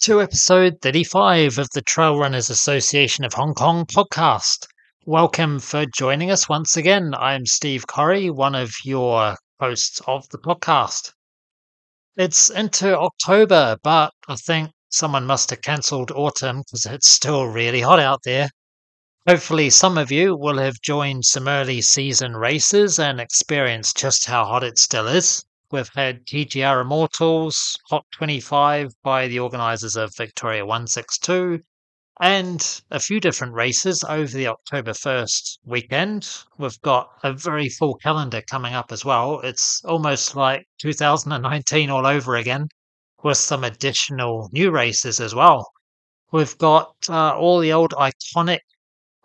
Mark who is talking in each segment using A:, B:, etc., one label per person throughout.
A: to episode 35 of the Trail Runners Association of Hong Kong podcast. Welcome for joining us once again. I'm Steve Corrie, one of your hosts of the podcast. It's into October, but I think someone must have cancelled autumn because it's still really hot out there. Hopefully, some of you will have joined some early season races and experienced just how hot it still is. We've had TGR Immortals, Hot 25 by the organisers of Victoria 162, and a few different races over the October 1st weekend. We've got a very full calendar coming up as well. It's almost like 2019 all over again, with some additional new races as well. We've got uh, all the old iconic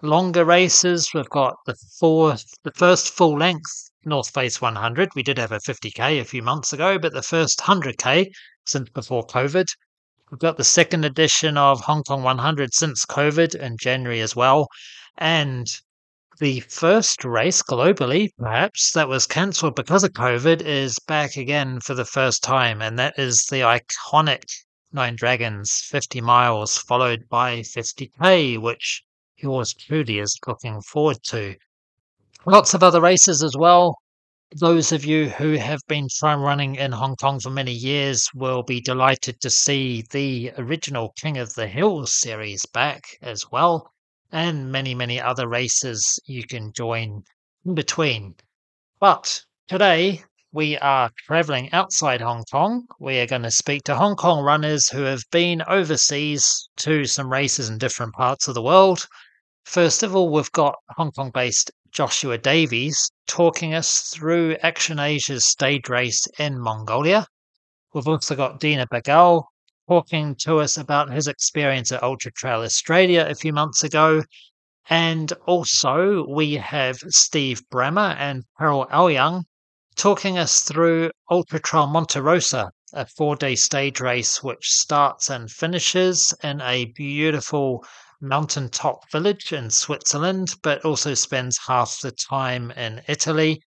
A: longer races. We've got the fourth, the first full length North Face 100. We did have a 50k a few months ago, but the first 100k since before COVID. We've got the second edition of Hong Kong 100 since COVID in January as well. And the first race globally, perhaps, that was cancelled because of COVID is back again for the first time. And that is the iconic Nine Dragons 50 miles, followed by 50k, which yours truly is looking forward to. Lots of other races as well. Those of you who have been running in Hong Kong for many years will be delighted to see the original King of the Hills series back as well, and many, many other races you can join in between. But today we are traveling outside Hong Kong. We are going to speak to Hong Kong runners who have been overseas to some races in different parts of the world. First of all, we've got Hong Kong based Joshua Davies talking us through Action Asia's stage race in Mongolia. We've also got Dina Bagale talking to us about his experience at Ultra Trail Australia a few months ago. And also, we have Steve Brammer and Carol Au-Yeung talking us through Ultra Trail Monte Rosa, a four day stage race which starts and finishes in a beautiful mountaintop village in Switzerland, but also spends half the time in Italy.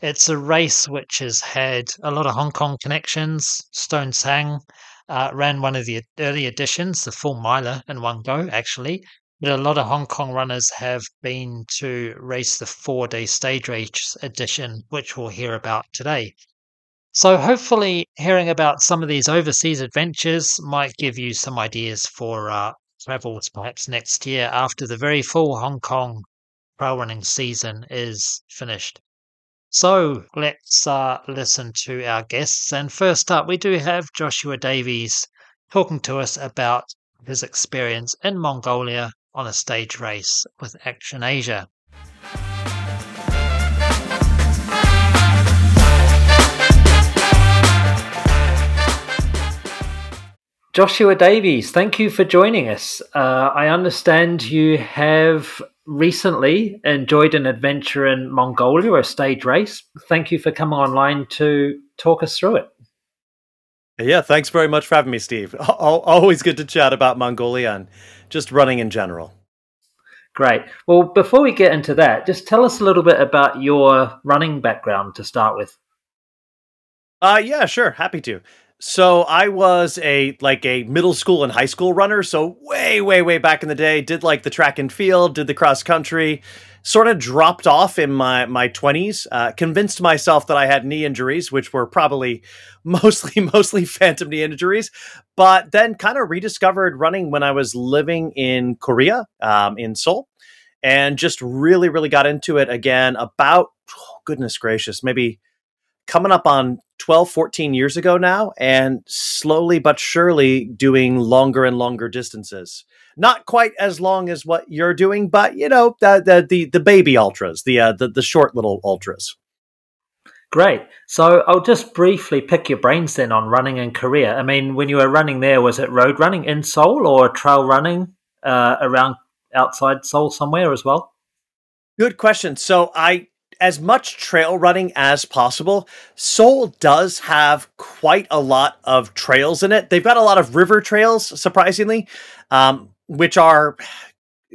A: It's a race which has had a lot of Hong Kong connections. Stone Tsang uh, ran one of the early editions, the full miler, in one go, actually. But a lot of Hong Kong runners have been to race the four day stage race edition, which we'll hear about today. So, hopefully, hearing about some of these overseas adventures might give you some ideas for uh, travels perhaps next year after the very full Hong Kong trail running season is finished. So let's uh, listen to our guests. And first up, we do have Joshua Davies talking to us about his experience in Mongolia on a stage race with Action Asia. Joshua Davies, thank you for joining us. Uh, I understand you have recently enjoyed an adventure in Mongolia, a stage race. Thank you for coming online to talk us through it.
B: Yeah, thanks very much for having me, Steve. Always good to chat about Mongolia and just running in general.
A: Great. Well, before we get into that, just tell us a little bit about your running background to start with.
B: Uh, yeah, sure. Happy to. So I was a like a middle school and high school runner. So way, way, way back in the day, did like the track and field, did the cross country, sort of dropped off in my my twenties. Uh, convinced myself that I had knee injuries, which were probably mostly mostly phantom knee injuries. But then kind of rediscovered running when I was living in Korea, um, in Seoul, and just really, really got into it again. About oh, goodness gracious, maybe coming up on 12, 14 years ago now, and slowly but surely doing longer and longer distances. Not quite as long as what you're doing, but you know the the the, the baby ultras, the, uh, the the short little ultras.
A: Great. So I'll just briefly pick your brains then on running in Korea. I mean, when you were running there, was it road running in Seoul or trail running uh, around outside Seoul somewhere as well?
B: Good question. So I as much trail running as possible. Seoul does have quite a lot of trails in it. They've got a lot of river trails, surprisingly, um, which are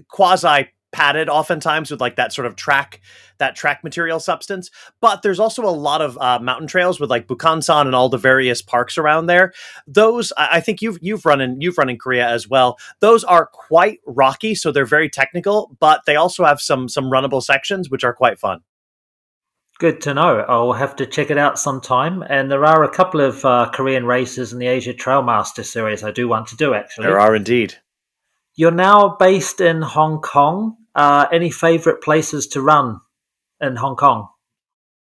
B: quasi padded oftentimes with like that sort of track that track material substance but there's also a lot of uh, mountain trails with like Bukhansan and all the various parks around there those I, I think you've you've run in you've run in Korea as well those are quite rocky so they're very technical but they also have some some runnable sections which are quite fun
A: Good to know. I'll have to check it out sometime. And there are a couple of uh, Korean races in the Asia Trailmaster series I do want to do, actually.
B: There are indeed.
A: You're now based in Hong Kong. Uh, any favorite places to run in Hong Kong?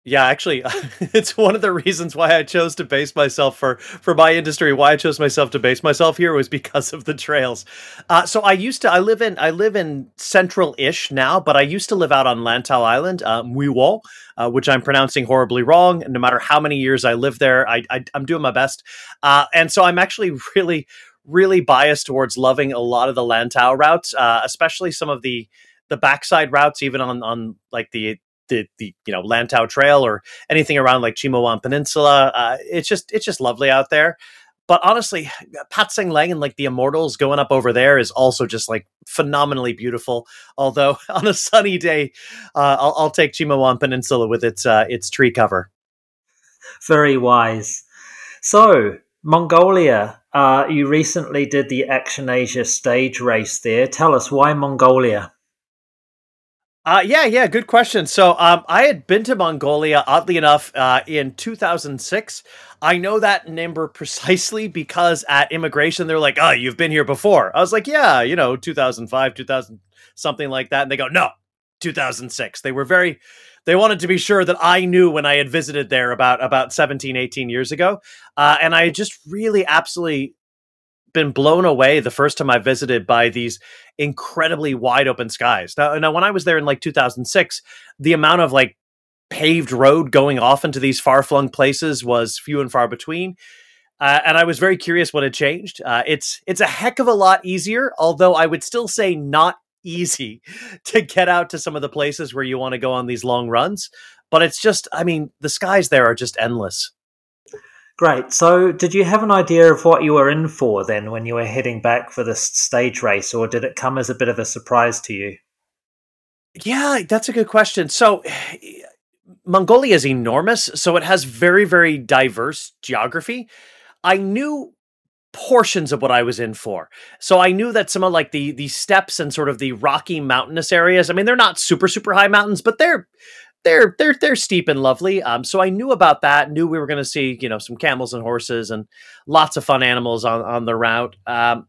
B: Yeah, actually, it's one of the reasons why I chose to base myself for for my industry. Why I chose myself to base myself here was because of the trails. Uh, so I used to I live in I live in central-ish now, but I used to live out on Lantau Island, uh, Mui Wo, uh, which I'm pronouncing horribly wrong. And no matter how many years I live there, I, I am doing my best. Uh, and so I'm actually really really biased towards loving a lot of the Lantau routes, uh, especially some of the the backside routes, even on on like the the the you know Lantau Trail or anything around like Chi Ma Wan Peninsula. Uh, it's just it's just lovely out there. But honestly, Pat Sin Leng and like the Immortals going up over there is also just like phenomenally beautiful. Although on a sunny day, uh, I'll, I'll, take Chi Ma Wan Peninsula with its uh, its tree cover.
A: Very wise. So Mongolia, uh, you recently did the Action Asia stage race there. Tell us why Mongolia.
B: Uh, yeah, yeah, good question. So, um, I had been to Mongolia, oddly enough, uh, in 2006. I know that number precisely because at immigration, they're like, oh, you've been here before. I was like, yeah, you know, 2005, 2000, something like that. And they go, no, 2006. They were very, they wanted to be sure that I knew when I had visited there about, about 17, 18 years ago. Uh, and I had just really absolutely been blown away the first time I visited by these incredibly wide open skies. Now, now when I was there in like 2006, the amount of like paved road going off into these far flung places was few and far between. Uh, and I was very curious what had changed. Uh, it's it's a heck of a lot easier, although I would still say not easy to get out to some of the places where you want to go on these long runs. But it's just, I mean, the skies there are just endless.
A: Great. So, did you have an idea of what you were in for then when you were heading back for this stage race, or did it come as a bit of a surprise to you?
B: Yeah, that's a good question. So, Mongolia is enormous, so it has very, very diverse geography. I knew portions of what I was in for. So I knew that some of like the the steppes and sort of the rocky mountainous areas, I mean they're not super super high mountains, but they're they're they're they're steep and lovely. Um, so I knew about that. Knew we were going to see you know some camels and horses and lots of fun animals on on the route. Um,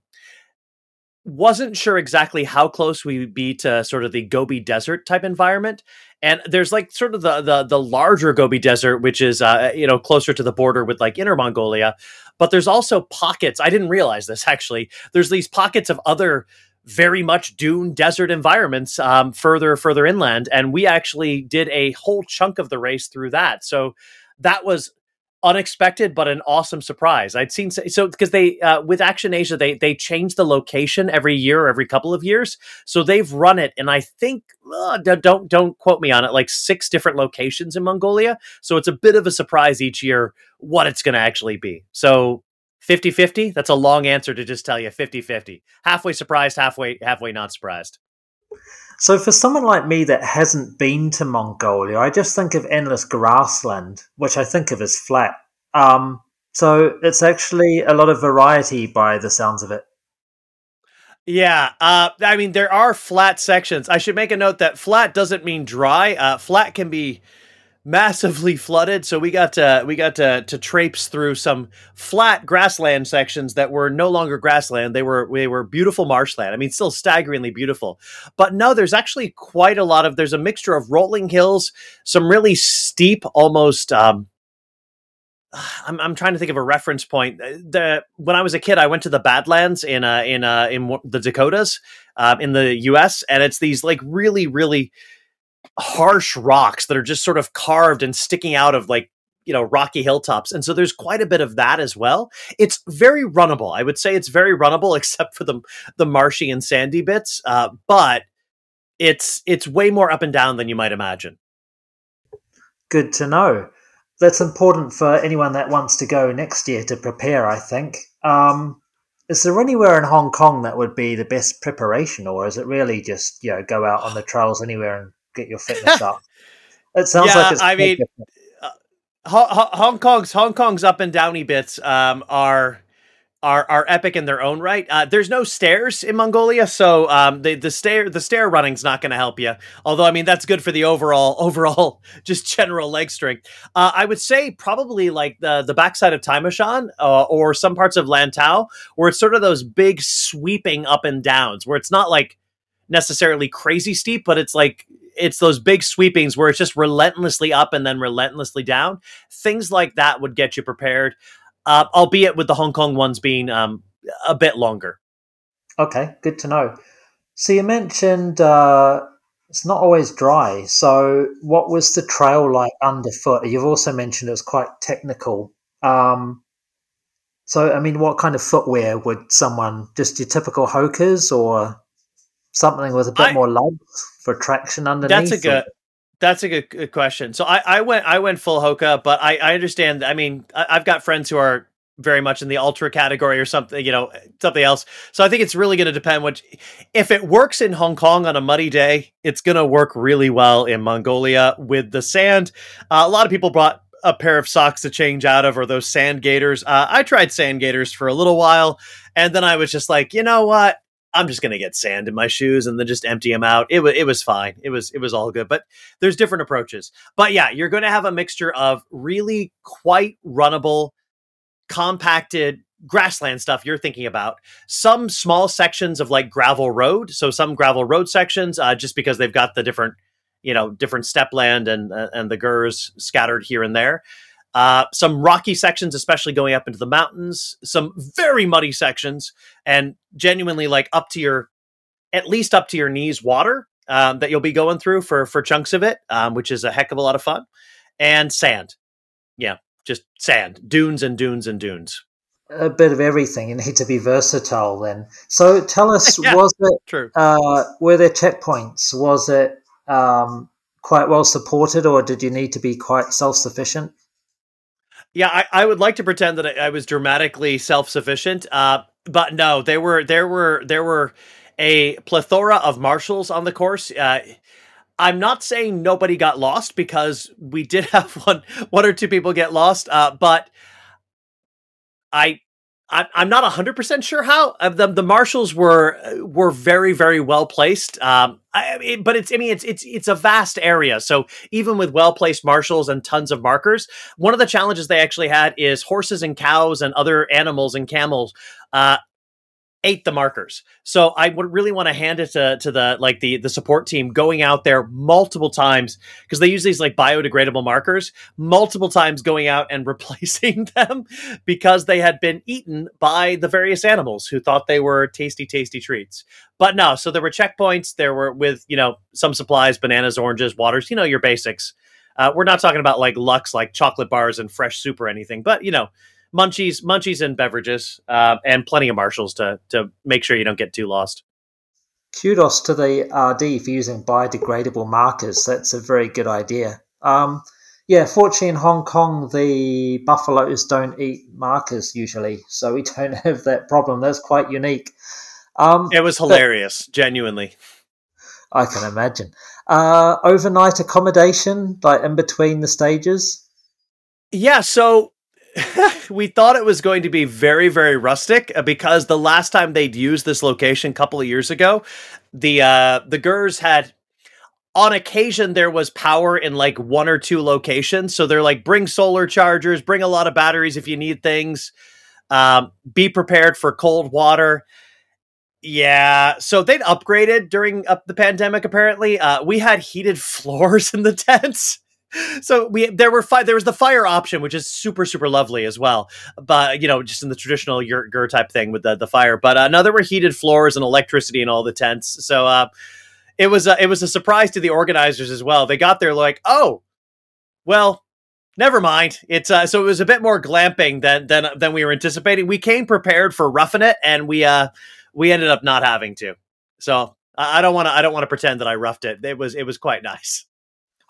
B: wasn't sure exactly how close we would be to sort of the Gobi Desert type environment. And there's like sort of the the the larger Gobi Desert, which is uh, you know closer to the border with like Inner Mongolia. But there's also pockets. I didn't realize this actually. There's these pockets of other very much dune desert environments um, further further inland and we actually did a whole chunk of the race through that so that was unexpected but an awesome surprise. I'd seen so because they uh, with action asia they they change the location every year or every couple of years. So they've run it and i think uh, don't don't quote me on it like six different locations in mongolia. So it's a bit of a surprise each year what it's going to actually be. So 50 50 that's a long answer to just tell you 50 50 halfway surprised halfway halfway not surprised
A: so for someone like me that hasn't been to mongolia i just think of endless grassland which i think of as flat um, so it's actually a lot of variety by the sounds of it
B: yeah, uh, I mean there are flat sections. I should make a note that flat doesn't mean dry. Uh, flat can be massively flooded so we got to we got to to traipse through some flat grassland sections that were no longer grassland they were they were beautiful marshland i mean still staggeringly beautiful but no there's actually quite a lot of there's a mixture of rolling hills some really steep almost um I'm, I'm trying to think of a reference point. The when I was a kid, I went to the Badlands in uh, in uh, in the Dakotas, uh, in the U.S., and it's these like really really harsh rocks that are just sort of carved and sticking out of like you know rocky hilltops and so there's quite a bit of that as well. It's very runnable. I would say it's very runnable except for the the marshy and sandy bits uh, but it's it's way more up and down than you might imagine.
A: Good to know. That's important for anyone that wants to go next year to prepare i think. Um, is there anywhere in Hong Kong that would be the best preparation, or is it really just you know go out on the trails anywhere and get your fitness up? It sounds
B: Yeah,
A: like it's
B: I mean, Ho- Hong Kong's Hong Kong's up and downy bits um, are are are epic in their own right. Uh, there's no stairs in Mongolia, so um, the the stair the stair running's not going to help you. Although I mean that's good for the overall overall just general leg strength. Uh, I would say probably like the the backside of Tai Mo Shan uh, or some parts of Lantau, where it's sort of those big sweeping up and downs, where it's not like necessarily crazy steep, but it's like it's those big sweepings where it's just relentlessly up and then relentlessly down. Things like that would get you prepared, uh, albeit with the Hong Kong ones being um, a bit longer.
A: Okay, good to know. So you mentioned uh, it's not always dry. So what was the trail like underfoot? You've also mentioned it was quite technical. Um, so I mean, what kind of footwear would someone just your typical Hokas or something with a bit
B: I-
A: more legs for traction underneath?
B: That's a good. That's a good, good question. So I, I went I went full Hoka, but I, I understand. I mean, I, I've got friends who are very much in the Altra category or something, you know, something else. So I think it's really going to depend. What if it works in Hong Kong on a muddy day, it's going to work really well in Mongolia with the sand. Uh, a lot of people brought a pair of socks to change out of, or those sand gaiters. Uh, I tried sand gaiters for a little while, and then I was just like, you know what? I'm just gonna get sand in my shoes and then just empty them out. It was it was fine. It was it was all good. But there's different approaches. But yeah, you're going to have a mixture of really quite runnable, compacted grassland stuff you're thinking about. Some small sections of like gravel road. So some gravel road sections, uh, just because they've got the different, you know, different steppe land and uh, and the gers scattered here and there. Uh, some rocky sections, especially going up into the mountains. Some very muddy sections, and genuinely like up to your, at least up to your knees water um, that you'll be going through for for chunks of it, um, which is a heck of a lot of fun. And sand, yeah, just sand, dunes and dunes and dunes.
A: a bit of everything. You need to be versatile then. So tell us,
B: Yeah.
A: was it
B: True.
A: uh, were there checkpoints? Was it um, quite well supported, or did you need to be quite self sufficient?
B: Yeah, I, I would like to pretend that I, I was dramatically self sufficient, uh, but no, there were there were there were a plethora of marshals on the course. Uh, I'm not saying nobody got lost because we did have one one or two people get lost, uh, but I. I- I'm not 100% sure how uh, the the marshals were uh, were very very well placed. Um, I, I mean, but it's I mean it's it's it's a vast area. So even with well placed marshals and tons of markers, one of the challenges they actually had is horses and cows and other animals and camels uh, ate the markers. So I would really want to hand it to, to the like the the support team going out there multiple times because they use these like biodegradable markers multiple times going out and replacing them because they had been eaten by the various animals who thought they were tasty tasty treats. But no, so there were checkpoints. There were with you know some supplies, bananas, oranges, waters. You know your basics. Uh, we're not talking about like Lux, like chocolate bars and fresh soup or anything, but you know, munchies, munchies and beverages, uh, and plenty of marshals to to make sure you don't get too lost.
A: Kudos to the RD for using biodegradable markers. That's a very good idea. Um, yeah, fortunately in Hong Kong, the buffaloes don't eat markers usually, so we don't have that problem. That's quite unique. Um,
B: It was hilarious, genuinely.
A: I can imagine. Uh, overnight accommodation, like in between the stages.
B: Yeah, so we thought it was going to be very, very rustic uh, because the last time they'd used this location a couple of years ago, the uh, the Gers had on occasion there was power in like one or two locations. So they're like, bring solar chargers, bring a lot of batteries if you need things. Um, be prepared for cold water. Yeah, so they'd upgraded during up the pandemic. Apparently, uh, we had heated floors in the tents so we there were fi- there was the fire option which is super super lovely as well. But you know just in the traditional yurt type thing with the, the fire. But uh, no there were heated floors and electricity in all the tents. So uh it was a, it was a surprise to the organizers as well. They got there like oh well never mind. It's uh so it was a bit more glamping than than than we were anticipating. We came prepared for roughing it and we uh we ended up not having to. So I don't want to i don't want to pretend that i roughed it. It was it was quite nice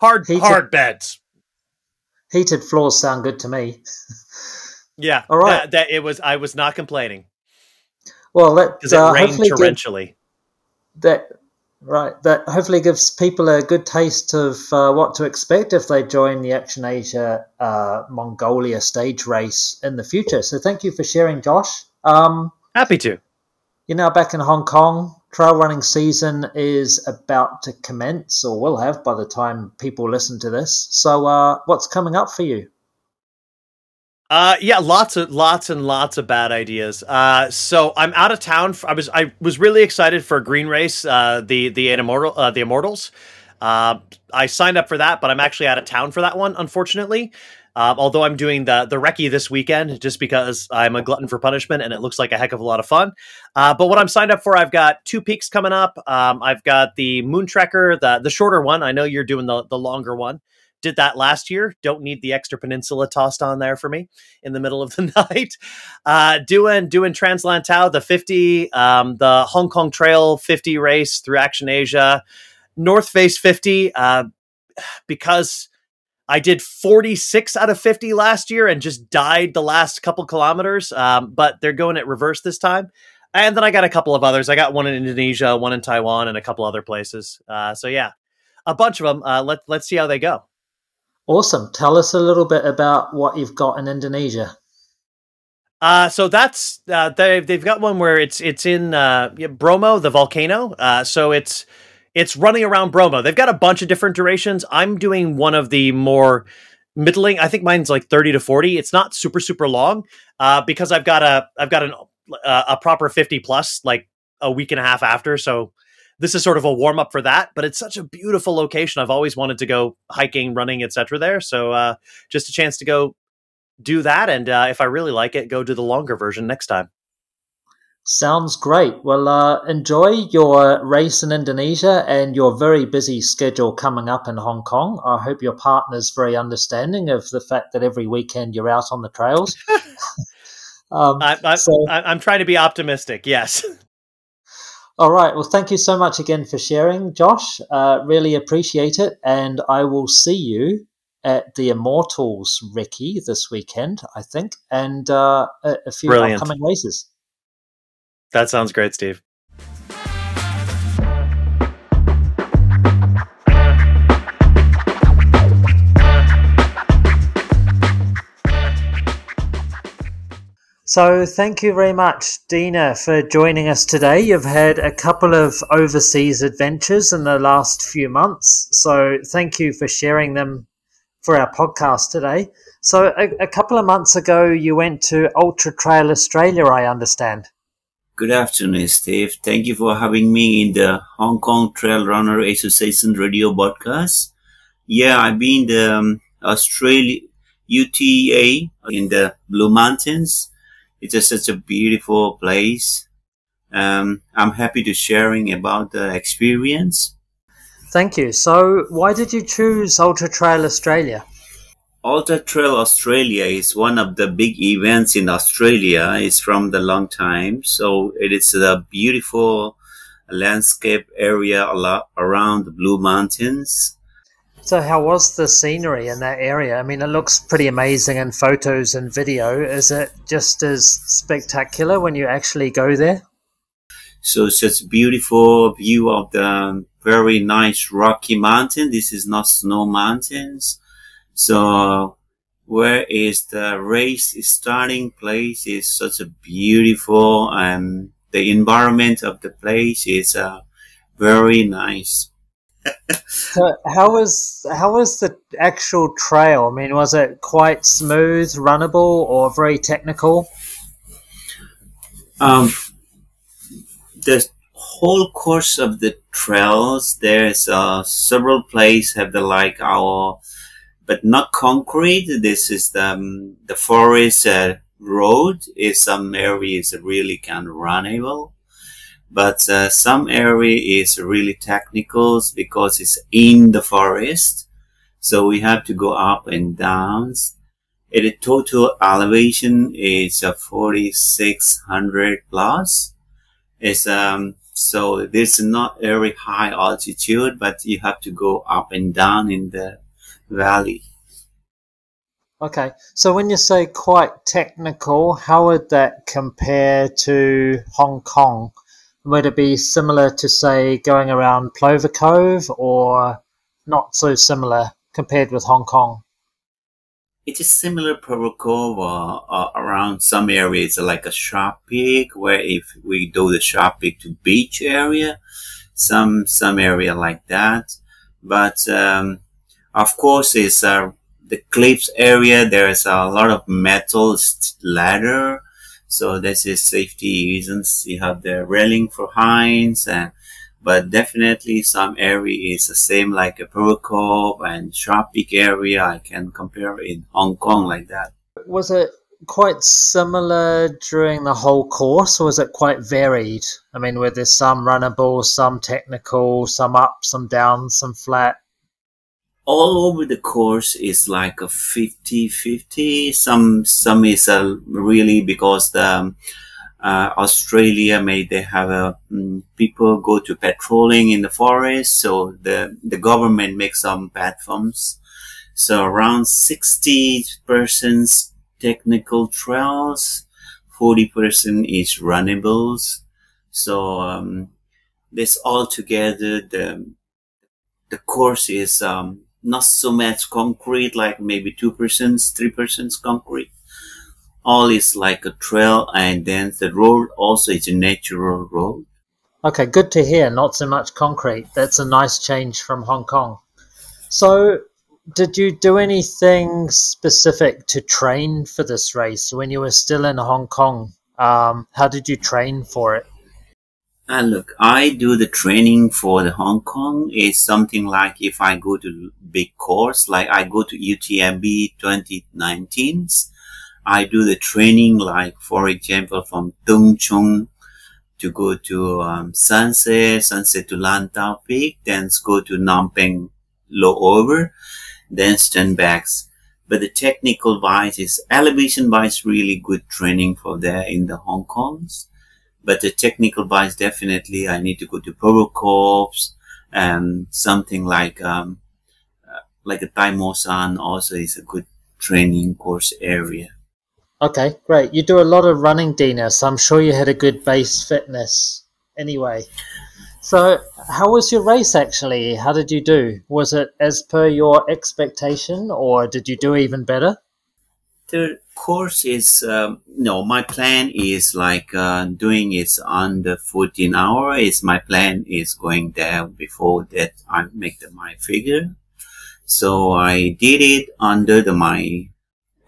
B: hard
A: Heated-
B: hard beds
A: Heated floors sound good to me.
B: Yeah.
A: All right.
B: That, that it was I was not complaining. Well, that because uh, it rained torrentially.
A: That right. That hopefully gives people a good taste of uh, what to expect if they join the Action Asia uh, Mongolia stage race in the future. So, thank you for sharing, Josh. Um,
B: Happy to.
A: You're now back in Hong Kong. Trail running season is about to commence, or will have by the time people listen to this. So, uh, what's coming up for you?
B: Uh, yeah, lots of lots and lots of bad ideas. Uh, so I'm out of town. I was I was really excited for Green Race, uh, the the immortal uh, the Immortals. Uh, I signed up for that, but I'm actually out of town for that one, unfortunately. Um, although I'm doing the the recce this weekend, just because I'm a glutton for punishment, and it looks like a heck of a lot of fun. Uh, but what I'm signed up for, I've got two peaks coming up. Um, I've got the Moon Trekker, the the shorter one. I know you're doing the the longer one did that last year. Don't need the extra peninsula tossed on there for me in the middle of the night. Uh, doing doing Translantau the 50, um, the Hong Kong Trail 50 race through Action Asia, North Face 50, uh, because I did 46 out of 50 last year and just died the last couple kilometers. Um, but they're going at reverse this time. And then I got a couple of others. I got one in Indonesia, one in Taiwan, and a couple other places. Uh, so yeah, a bunch of them. Uh, let let's see how they go.
A: Awesome. Tell us a little bit about what you've got in Indonesia.
B: Uh, so that's uh, they they've got one where it's it's in uh, Bromo, the volcano. Uh, so it's it's running around Bromo. They've got a bunch of different durations. I'm doing one of the more middling. I think mine's like 30 to 40. It's not super super long uh, because I've got a I've got an uh, a proper 50 plus like a week and a half after. So this is sort of a warm up for that, but it's such a beautiful location. I've always wanted to go hiking, running, etc. there. So uh, just a chance to go do that, and uh, if I really like it, go do the longer version next time.
A: Sounds great. Well, uh, enjoy your race in Indonesia and your very busy schedule coming up in Hong Kong. I hope your partner's very understanding of the fact that every weekend you're out on the trails.
B: um, I, I, so, I'm trying to be optimistic. Yes.
A: All right. Well, thank you so much again for sharing, Josh. Uh, really appreciate it. And I will see you at the Immortals recce this weekend, I think, and uh, a, a few Brilliant. upcoming races.
B: That sounds great, Steve.
A: So, thank you very much, Dina, for joining us today. You've had a couple of overseas adventures in the last few months. So, thank you for sharing them for our podcast today. So, a, a couple of months ago, you went to Ultra Trail Australia, I understand.
C: Good afternoon, Steve. Thank you for having me in the Hong Kong Trail Runner Association radio podcast. Yeah, I've been the um, Australia UTA in the Blue Mountains it's just such a beautiful place. Um, I'm happy to sharing about the experience.
A: Thank you. So, why did you choose Ultra Trail Australia?
C: Ultra Trail Australia is one of the big events in Australia. It's from the long time, so it is a beautiful landscape area around the Blue Mountains.
A: So, how was the scenery in that area? I mean, it looks pretty amazing in photos and video. Is it just as spectacular when you actually go there?
C: So, it's just a beautiful view of the very nice rocky mountain. This is not snow mountains. So, where is the race starting place is such a beautiful and the environment of the place is uh, very nice
A: so how was how was the actual trail? I mean, was it quite smooth, runnable, or very technical?
C: Um, the whole course of the trails, there's uh, several places have the like our, but not concrete. This is the um, the forest uh, road. Is some areas really kind of runnable but uh, some area is really technical because it's in the forest. So we have to go up and down. And the total elevation is uh, 4,600 plus. It's, um, so this is not very high altitude, but you have to go up and down in the valley.
A: Okay, so when you say quite technical, how would that compare to Hong Kong? Would it be similar to, say, going around Plover Cove or not so similar compared with Hong Kong?
C: It is similar protocol uh, uh, around some areas like a sharp peak where if we do the sharp peak to beach area, some, some area like that. But, um, of course, it's, uh, the cliffs area, there's a lot of metal ladder. So this is safety reasons. You have the railing for hinds and, but definitely some area is the same like a Pearl and Peak area. I can compare in Hong Kong like that.
A: Was it quite similar during the whole course or was it quite varied? I mean, were there some runnable, some technical, some up, some down, some flat?
C: All over the course is like a 50-50. Some, some is a really because the, um, uh, Australia may they have a um, people go to patrolling in the forest, so the the government makes some platforms. So around sixty persons technical trails, forty percent is runnables. So um, this all together the the course is um, not so much concrete, like maybe 2%, 3% concrete. All is like a trail and then the road also is a natural road.
A: Okay, good to hear. Not so much concrete. That's a nice change from Hong Kong. So, did you do anything specific to train for this race when you were still in Hong Kong? Um, how did you train for it?
C: And look, I do the training for the Hong Kong. Is something like if I go to big course, like I go to UTMB 2019, I do the training like, for example, from Tung Chung to go to um, Sunset, Sunset to Lantau Peak, then go to Nam Peng Low Over, then stand backs. But the technical wise is elevation wise really good training for there in the Hong Kongs but the technical wise, definitely I need to go to Coves and something like, um, uh, like a Tai Mo Shan also is a good training course area.
A: Okay, great. You do a lot of running, Dina, so I'm sure you had a good base fitness anyway. So, how was your race actually? How did you do? Was it as per your expectation or did you do even better?
C: The course is um, no my plan is like uh, doing it under 14 hour. Is my plan is going there before that i make the, my figure. So i did it under the my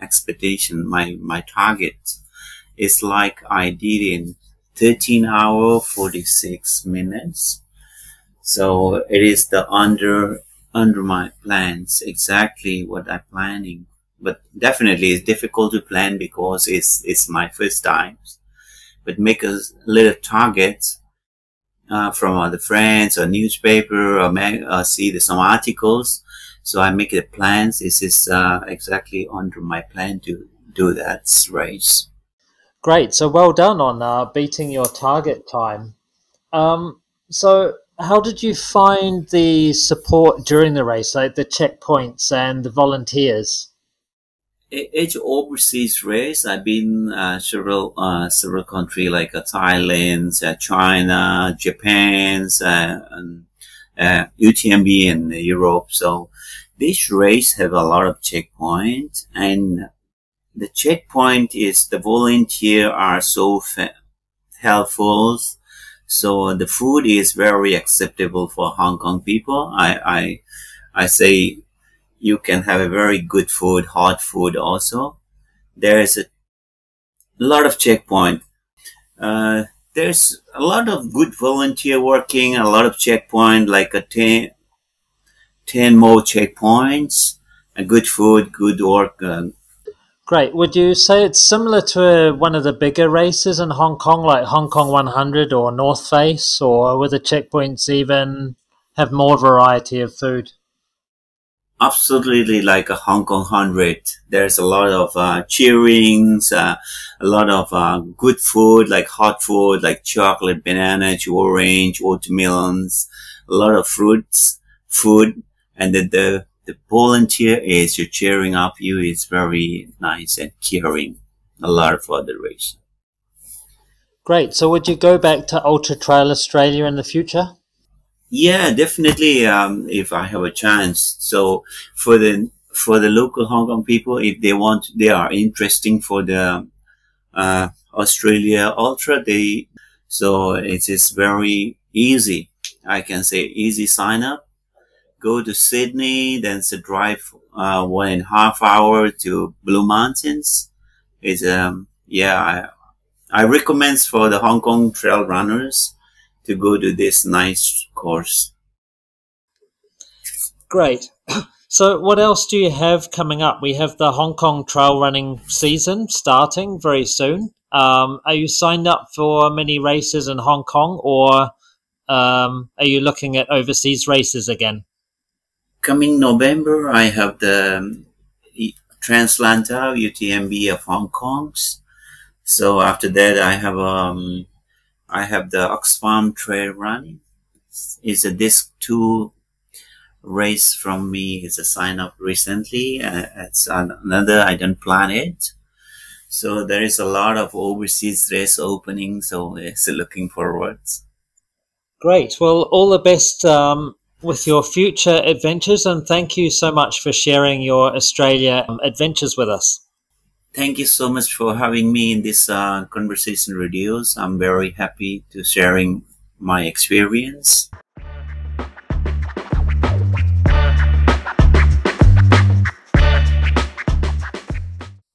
C: expectation my my target. It's like i did in 13 hour 46 minutes. So it is the under under my plans exactly what i'm planning but definitely it's difficult to plan because it's it's my first time. But make a little target uh, from other friends or newspaper or mag- uh, see the, some articles. So I make the plans. This is uh, exactly under my plan to do that race.
A: Great. So well done on uh, beating your target time. Um, so how did you find the support during the race, like the checkpoints and the volunteers?
C: Each overseas race, I've been uh, several uh, several countries like uh, Thailand, uh, China, Japan, uh, and UTMB uh, in Europe. So this race have a lot of checkpoints, and the checkpoint is the volunteer are so helpful. So the food is very acceptable for Hong Kong people. I I I say you can have a very good food, hot food also. There is a lot of checkpoint. Uh, there's a lot of good volunteer working, a lot of checkpoint, like a 10, 10 more checkpoints, a good food, good work. Uh,
A: Great. Would you say it's similar to uh, one of the bigger races in Hong Kong, like Hong Kong 100 or North Face, or where the checkpoints even have more variety of food?
C: Absolutely like a Hong Kong hundred. There's a lot of uh, cheerings, uh, a lot of uh, good food like hot food like chocolate, banana, orange, watermelons, a lot of fruits, food, and the, the the volunteer is cheering up you is very nice and caring. A lot for the race.
A: Great. So, would you go back to Ultra Trail Australia in the future?
C: Yeah, definitely. Um, if I have a chance. So for the for the local Hong Kong people, if they want, they are interesting for the uh, Australia Ultra. They so it is very easy. I can say easy sign up. Go to Sydney, then it's a drive uh, one and a half hour to Blue Mountains. It's um yeah I I recommend for the Hong Kong trail runners to go to this nice course.
A: Great. So, what else do you have coming up? We have the Hong Kong trail running season starting very soon. Um, are you signed up for many races in Hong Kong, or um, are you looking at overseas races again?
C: Coming November, I have the um, Translantau UTMB of Hong Kong's. So after that, I have um, I have the Oxfam Trail Run. It's a disc two race from me. It's a sign up recently. Uh, it's another, I don't plan it. So there is a lot of overseas race opening. So it's looking forward.
A: Great. Well, all the best um, with your future adventures. And thank you so much for sharing your Australia um, adventures with us.
C: Thank you so much for having me in this uh, conversation videos. I'm very happy to sharing my experience.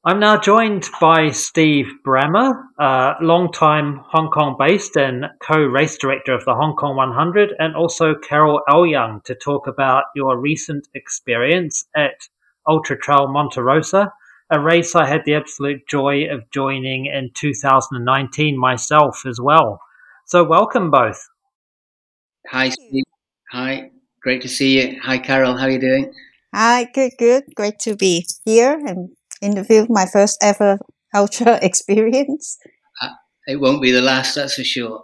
A: I'm now joined by Steve Brammer, uh, long-time Hong Kong based and co-race director of the Hong Kong 100, and also Carol Young to talk about your recent experience at Ultra Trail Monte Rosa a race I had the absolute joy of joining in 2019 myself as well. So, welcome both.
D: Hi, Steve. Hi, great to see you. Hi, Carol. How are you doing?
E: Hi, good, good. Great to be here and interview my first ever ultra experience.
D: Uh, it won't be the last, that's for sure.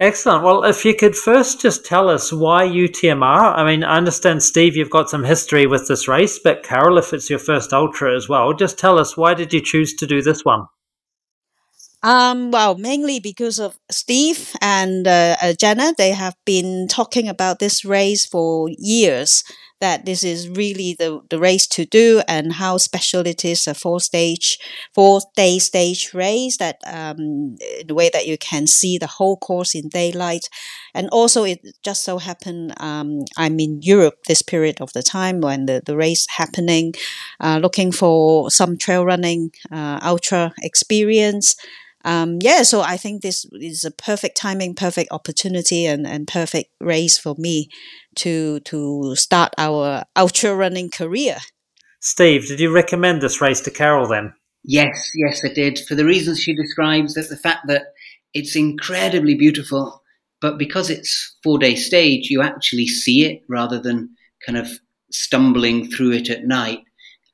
A: Excellent. Well, if you could first just tell us why UTMR. I mean, I understand, Steve, you've got some history with this race, but Carol, if it's your first ultra as well, just tell us why did you choose to do this one?
E: Um, well, mainly because of Steve and uh, uh, Jenna. They have been talking about this race for years that this is really the, the race to do and how special it is a four stage, four day stage race that um, the way that you can see the whole course in daylight. And also it just so happened um, I'm in Europe this period of the time when the, the race happening, uh, looking for some trail running uh, ultra experience um, yeah, so I think this is a perfect timing, perfect opportunity, and, and perfect race for me to to start our ultra running career.
A: Steve, did you recommend this race to Carol then?
D: Yes, yes, I did. For the reasons she describes, that the fact that it's incredibly beautiful, but because it's four day stage, you actually see it rather than kind of stumbling through it at night.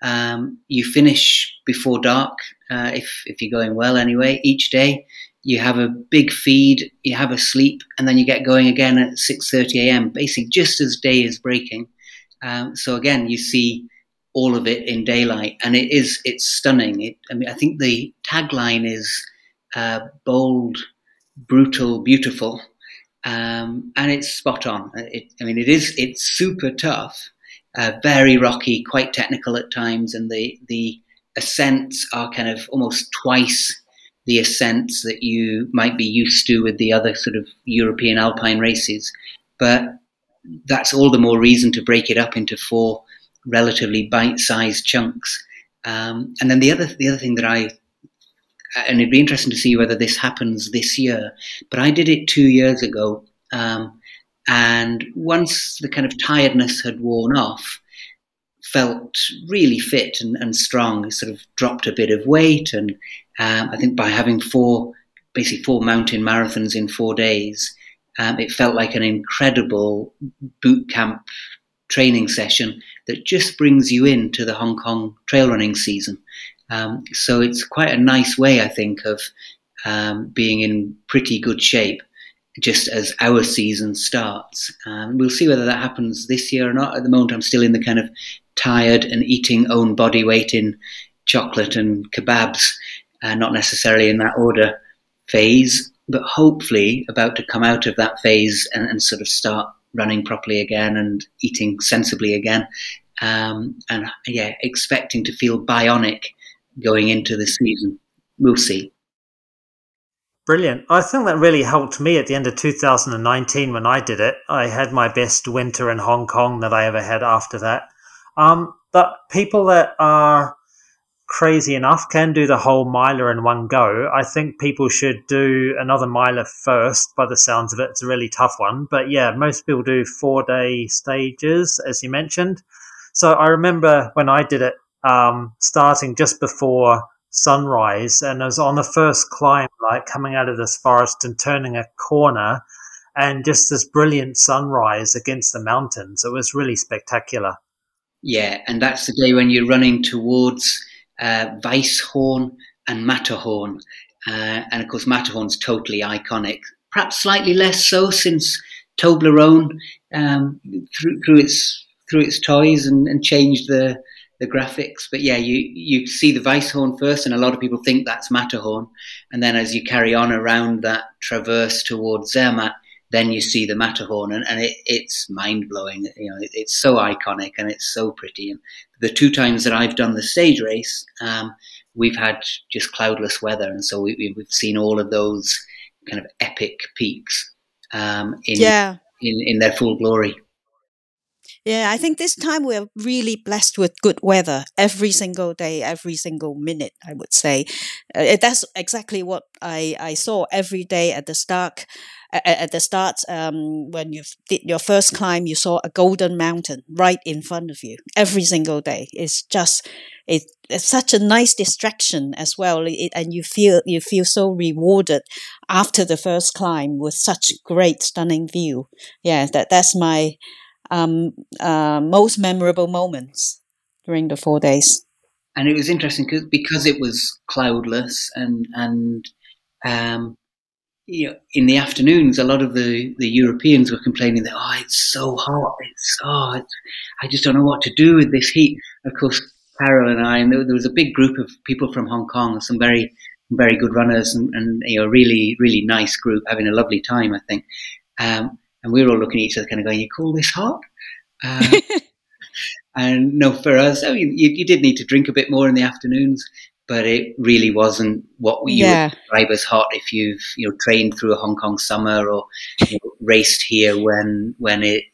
D: Um, you finish before dark uh, if if you're going well anyway. Each day you have a big feed, you have a sleep, and then you get going again at 6:30 a.m. Basically, just as day is breaking. Um, so again, you see all of it in daylight, and it is it's stunning. It, I mean, I think the tagline is uh, bold, brutal, beautiful, um, and it's spot on. It, I mean, it is it's super tough, uh, very rocky, quite technical at times, and the the ascents are kind of almost twice the ascents that you might be used to with the other sort of European alpine races. But that's all the more reason to break it up into four relatively bite-sized chunks. Um, and then the other the other thing that I and it'd be interesting to see whether this happens this year. But I did it two years ago, um, and once the kind of tiredness had worn off, felt really fit and, and strong. Sort of dropped a bit of weight, and um, I think by having four, basically four mountain marathons in four days, um, it felt like an incredible boot camp training session that just brings you into the Hong Kong trail running season. Um, so it's quite a nice way, I think, of um, being in pretty good shape. Just as our season starts. Um, we'll see whether that happens this year or not. At the moment, I'm still in the kind of tired and eating own body weight in chocolate and kebabs, uh, not necessarily in that order phase, but hopefully about to come out of that phase and, and sort of start running properly again and eating sensibly again. Um, and yeah, expecting to feel bionic going into the season. We'll see.
A: Brilliant. I think that really helped me at the end of 2019 when I did it. I had my best winter in Hong Kong that I ever had after that. Um, but people that are crazy enough can do the whole miler in one go. I think people should do another miler first by the sounds of it. It's a really tough one. But yeah, most people do four day stages, as you mentioned. So I remember when I did it, um, starting just before sunrise and I was on the first climb, coming out of this forest and turning a corner and just this brilliant sunrise against the mountains. It was really spectacular.
D: Yeah, and that's the day when you're running towards uh, Weisshorn and Matterhorn. Uh, and of course, Matterhorn's totally iconic. Perhaps slightly less so since Toblerone um, threw, threw, its threw its toys and, and changed the the graphics. But yeah, you you see the Weisshorn first, and a lot of people think that's Matterhorn. And then as you carry on around that traverse towards Zermatt, then you see the Matterhorn, and, and it, it's mind blowing. You know, it, it's so iconic and it's so pretty. And the two times that I've done the stage race, um, we've had just cloudless weather, and so we, have seen all of those kind of epic peaks um, in,
E: yeah.
D: in in their full glory.
E: Yeah, I think this time we're really blessed with good weather every single day, every single minute, I would say. Uh, that's exactly what I, I saw every day at the start. At, the start, um, when you did your first climb, you saw a golden mountain right in front of you every single day. It's just it, it's such a nice distraction as well, it, and you feel you feel so rewarded after the first climb with such great, stunning view. Yeah, that that's my um, uh, most memorable moments during the four days.
D: And it was interesting because because it was cloudless and and um, you know, in the afternoons, a lot of the, the Europeans were complaining that oh, it's so hot. It's oh, it's, I just don't know what to do with this heat. Of course, Carol and I, and there, there was a big group of people from Hong Kong, some very very good runners, and, and you know, really really nice group, having a lovely time. I think. Um, and we were all looking at each other, kind of going, "You call this hot?" Uh, and no, for us, I mean, you, you, did need to drink a bit more in the afternoons, but it really wasn't what we yeah. would describe as hot if you've you know trained through a Hong Kong summer or you know, raced here when when it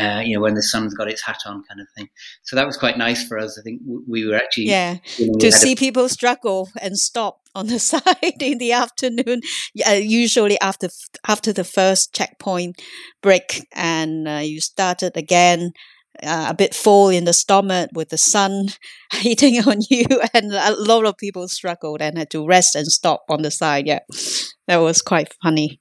D: uh, you know, when the sun's got its hat on, kind of thing. So that was quite nice for us. I think we were actually
E: yeah you know, to see a- people struggle and stop on the side in the afternoon. Uh, usually after after the first checkpoint break, and uh, you started again. Uh, a bit full in the stomach with the sun hitting on you, and a lot of people struggled and had to rest and stop on the side. Yeah, that was quite funny.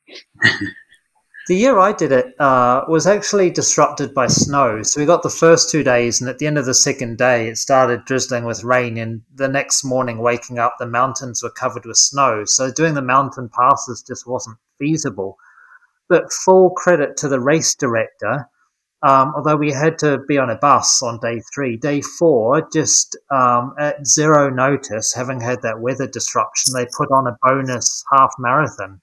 A: The year I did it uh, was actually disrupted by snow. So we got the first two days, and at the end of the second day, it started drizzling with rain. And the next morning, waking up, the mountains were covered with snow. So doing the mountain passes just wasn't feasible. But full credit to the race director. Um, although we had to be on a bus on day three, day four, just um, at zero notice, having had that weather disruption, they put on a bonus half marathon.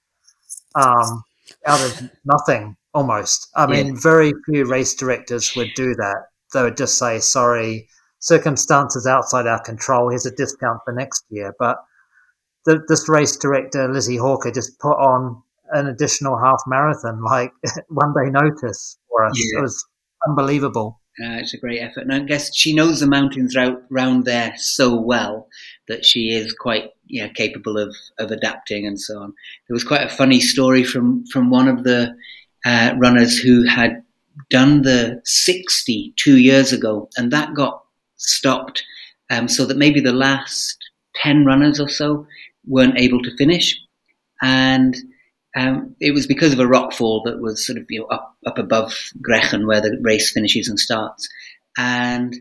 A: Um, out of nothing almost. I mean, yeah. very few race directors would do that. They would just say, sorry, circumstances outside our control. Here's a discount for next year. But the, this race director, Lizzie Hawker, just put on an additional half marathon, like one day notice for us. Yeah. It was unbelievable.
D: Uh, it's a great effort. And I guess she knows the mountains around there so well that she is quite you know, capable of, of adapting and so on. There was quite a funny story from, from one of the uh, runners who had done the 60 two years ago, and that got stopped um, so that maybe the last 10 runners or so weren't able to finish. And um, it was because of a rock fall that was sort of you know, up, up above Grächen where the race finishes and starts. And,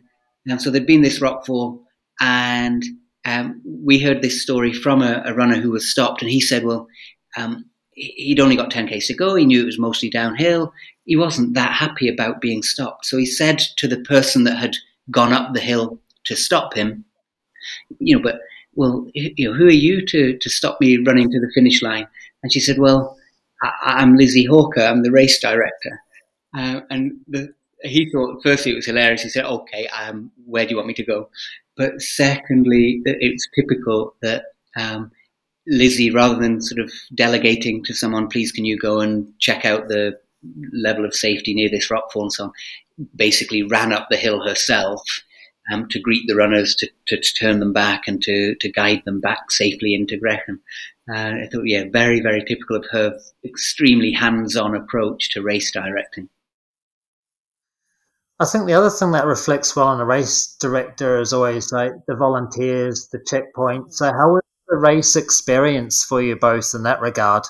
D: and so there'd been this rock fall, and um, we heard this story from a, a, runner who was stopped, and he said, "Well, um, he'd only got 10Ks to go. He knew it was mostly downhill. He wasn't that happy about being stopped. So he said to the person that had gone up the hill to stop him, you know, but, well, you know, who are you to, to stop me running to the finish line? And she said, well, I, am Lizzie Hawker. I'm the race director. Uh, and the, he thought, firstly, it was hilarious. He said, okay, um, where do you want me to go? But secondly, it's typical that um, Lizzie, rather than sort of delegating to someone, please can you go and check out the level of safety near this rockfall and so on, basically ran up the hill herself um, to greet the runners, to, to, to, turn them back and to, to guide them back safely into Grächen. Uh, I thought, yeah, very, very typical of her extremely hands-on approach to race directing.
A: I think the other thing that reflects well on a race director is always like the volunteers, the checkpoints. So, how was the race experience for you both in that regard?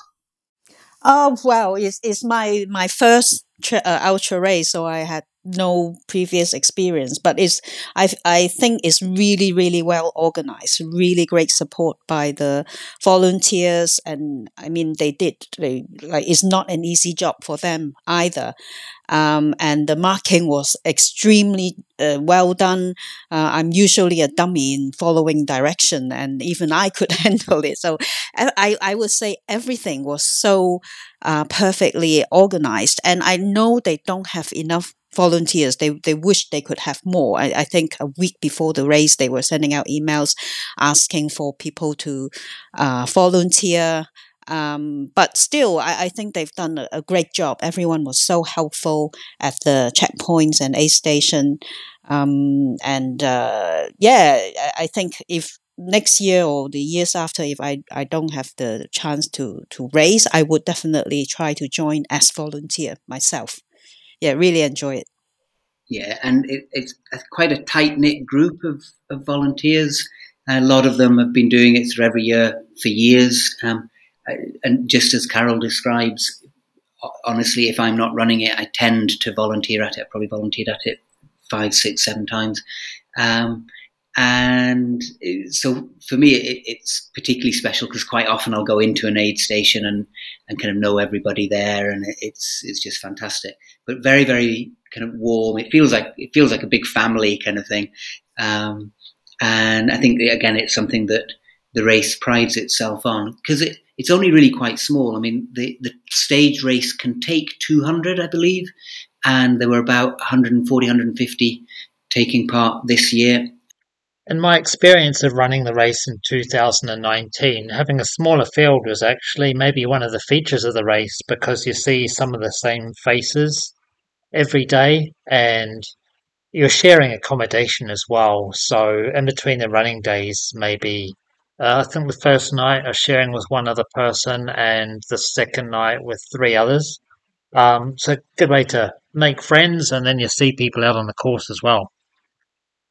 E: Oh well, it's, it's my my first tra- uh, ultra race, so I had no previous experience. But it's I I think it's really really well organized, really great support by the volunteers, and I mean they did they like it's not an easy job for them either. Um, and the marking was extremely uh, well done. Uh, I'm usually a dummy in following direction, and even I could handle it. So I, I would say everything was so uh, perfectly organized. And I know they don't have enough volunteers. They they wish they could have more. I, I think a week before the race, they were sending out emails asking for people to uh, volunteer. Um, but still, I, I, think they've done a, a, great job. Everyone was so helpful at the checkpoints and aid station. Um, and uh, yeah, I, I, think if next year or the years after, if I, I don't have the chance to, to race, I would definitely try to join as volunteer myself. Yeah, really enjoy it.
D: Yeah, and it, it's quite a tight knit group of, of volunteers. A lot of them have been doing it through every year for years. Um, and just as Carol describes, honestly, if I'm not running it, I tend to volunteer at it. I probably volunteered at it five, six, seven times. Um, and so for me, it, it's particularly special because quite often I'll go into an aid station and, and kind of know everybody there, and it's it's just fantastic. But very, very kind of warm. It feels like it feels like a big family kind of thing. Um, and I think again, it's something that the race prides itself on because it, it's only really quite small. I mean, the, the stage race can take 200, I believe, and there were about 140, 150 taking part this year.
A: In my experience of running the race in 2019, having a smaller field was actually maybe one of the features of the race because you see some of the same faces every day and you're sharing accommodation as well. So, in between the running days, maybe uh, I think the first night I sharing with one other person, and the second night with three others. Um, so good way to make friends, and then you see people out on the course as well.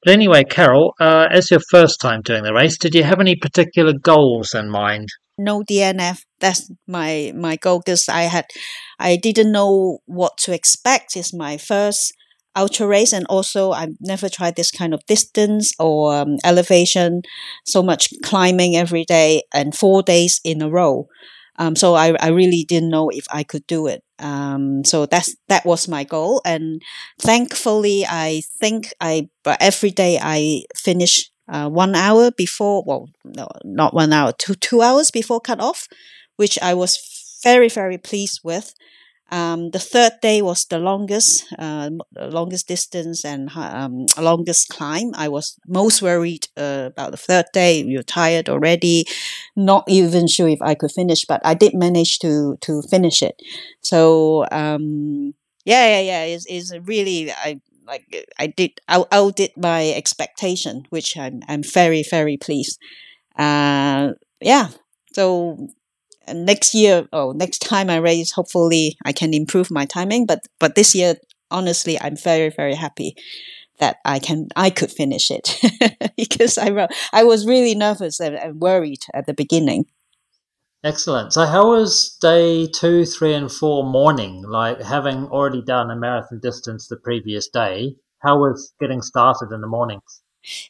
A: But anyway, Carol, uh, as your first time doing the race, did you have any particular goals in mind?
E: No DNF. That's my my goal because I had, I didn't know what to expect. It's my first ultra race and also I've never tried this kind of distance or um, elevation, so much climbing every day and four days in a row. Um, so I, I really didn't know if I could do it. Um, so that's that was my goal, and thankfully, I think I every day I finish uh, one hour before. Well, no, not one hour, two two hours before cut off, which I was very very pleased with. Um, the third day was the longest, uh, longest distance and um, longest climb. I was most worried uh, about the third day. You're tired already, not even sure if I could finish, but I did manage to to finish it. So um, yeah, yeah, yeah. It's, it's really I like I did I outdid my expectation, which I'm I'm very very pleased. Uh, yeah. So next year or next time I race, hopefully I can improve my timing. But but this year, honestly, I'm very very happy that I can I could finish it because I I was really nervous and, and worried at the beginning.
A: Excellent. So, how was day two, three, and four morning? Like having already done a marathon distance the previous day, how was getting started in the mornings?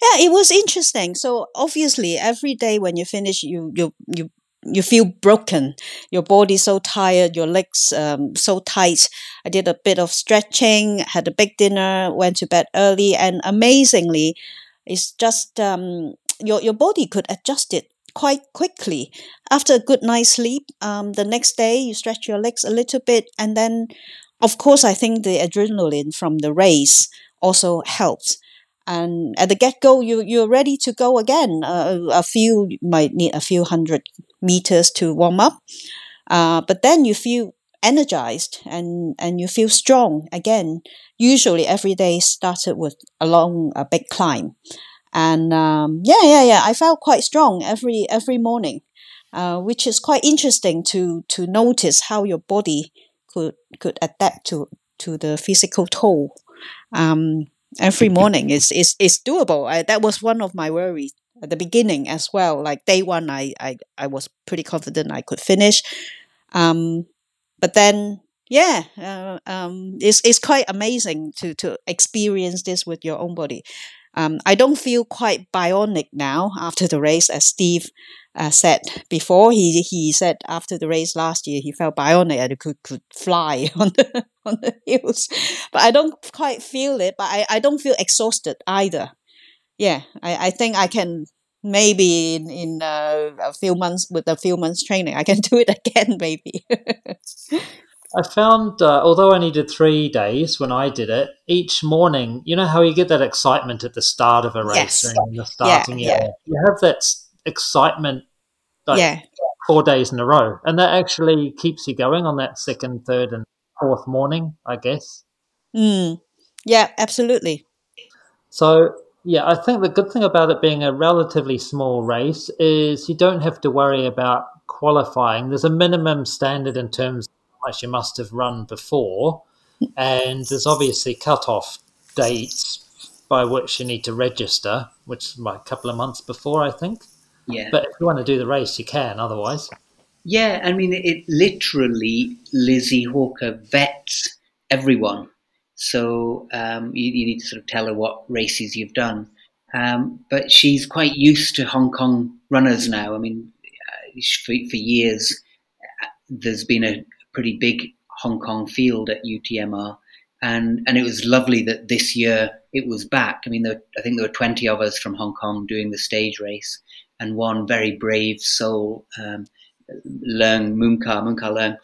E: Yeah, it was interesting. So obviously, every day when you finish, you you you you feel broken. Your body's so tired, your legs um, so tight. I did a bit of stretching, had a big dinner, went to bed early, and amazingly, it's just um, your your body could adjust it quite quickly. After a good night's sleep, um, the next day you stretch your legs a little bit, and then, of course, I think the adrenaline from the race also helps and at the get go you you're ready to go again uh, a few might need a few hundred meters to warm up. Uh, but then you feel energized and and you feel strong again usually every day started with a long a big climb. And um, yeah yeah yeah i felt quite strong every every morning uh, which is quite interesting to to notice how your body could could adapt to to the physical toll. Um, every morning is is is doable. I, that was one of my worries at the beginning as well. Like day one, I I, I was pretty confident I could finish, um, but then yeah, uh, um, it's it's quite amazing to to experience this with your own body. Um, I don't feel quite bionic now after the race, as Steve uh, said before. He he said after the race last year he felt bionic and could could fly on the on the hills. But I don't quite feel it. But I, I don't feel exhausted either. Yeah, I, I think I can maybe in in uh, a few months with a few months training I can do it again maybe.
A: I found, uh, although I needed three days when I did it, each morning, you know how you get that excitement at the start of a race
E: Yes.
A: and the starting
E: Yeah, yeah.
A: You have that excitement like
E: yeah.
A: four days in a row. And that actually keeps you going on that second, third, and fourth morning, I guess.
E: Mm. Yeah, absolutely.
A: So, yeah, I think the good thing about it being a relatively small race is you don't have to worry about qualifying. There's a minimum standard in terms of how much you must have run before, and there's obviously cut-off dates by which you need to register, which is like a couple of months before, I think.
D: Yeah.
A: But if you want to do the race, you can. Otherwise,
D: Yeah, I mean, it literally, Lizzie Hawker vets everyone. So um, you, you need to sort of tell her what races you've done. Um, but she's quite used to Hong Kong runners now. I mean, uh, for, for years, uh, there's been a pretty big Hong Kong field at UTMR. And, and it was lovely that this year it was back. I mean, there, I think there were 20 of us from Hong Kong doing the stage race, and one very brave soul, um, Leung Moonka, Moonka Leung,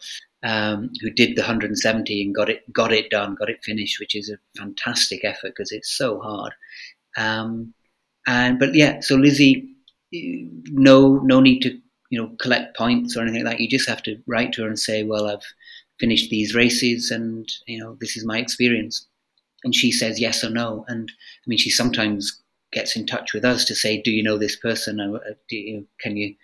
D: um, who did the 170 and got it got it done, got it finished, which is a fantastic effort because it's so hard. Um, and but yeah, so Lizzie, no no need to you know collect points or anything like that. You just have to write to her and say, well, I've finished these races, and you know this is my experience. And she says yes or no. And I mean, she sometimes gets in touch with us to say, do you know this person? Or, uh, do you, can you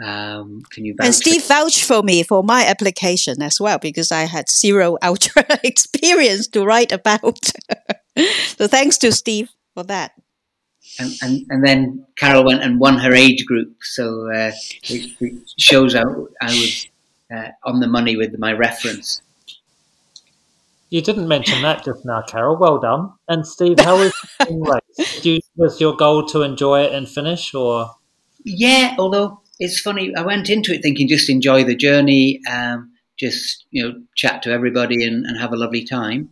D: um, can you vouch
E: And
D: for
E: Steve vouched for me for my application as well because I had zero ultra experience to write about. so thanks to Steve for that.
D: and, and and then Carol went and won her age group, so uh, it, it shows I, I was uh, on the money with my reference.
A: you didn't mention that just now, Carol. Well done. And Steve, how was the race? Do you, was your goal to enjoy it and finish, or
D: Yeah, although it's funny, I went into it thinking just enjoy the journey, um, just you know chat to everybody and, and have a lovely time.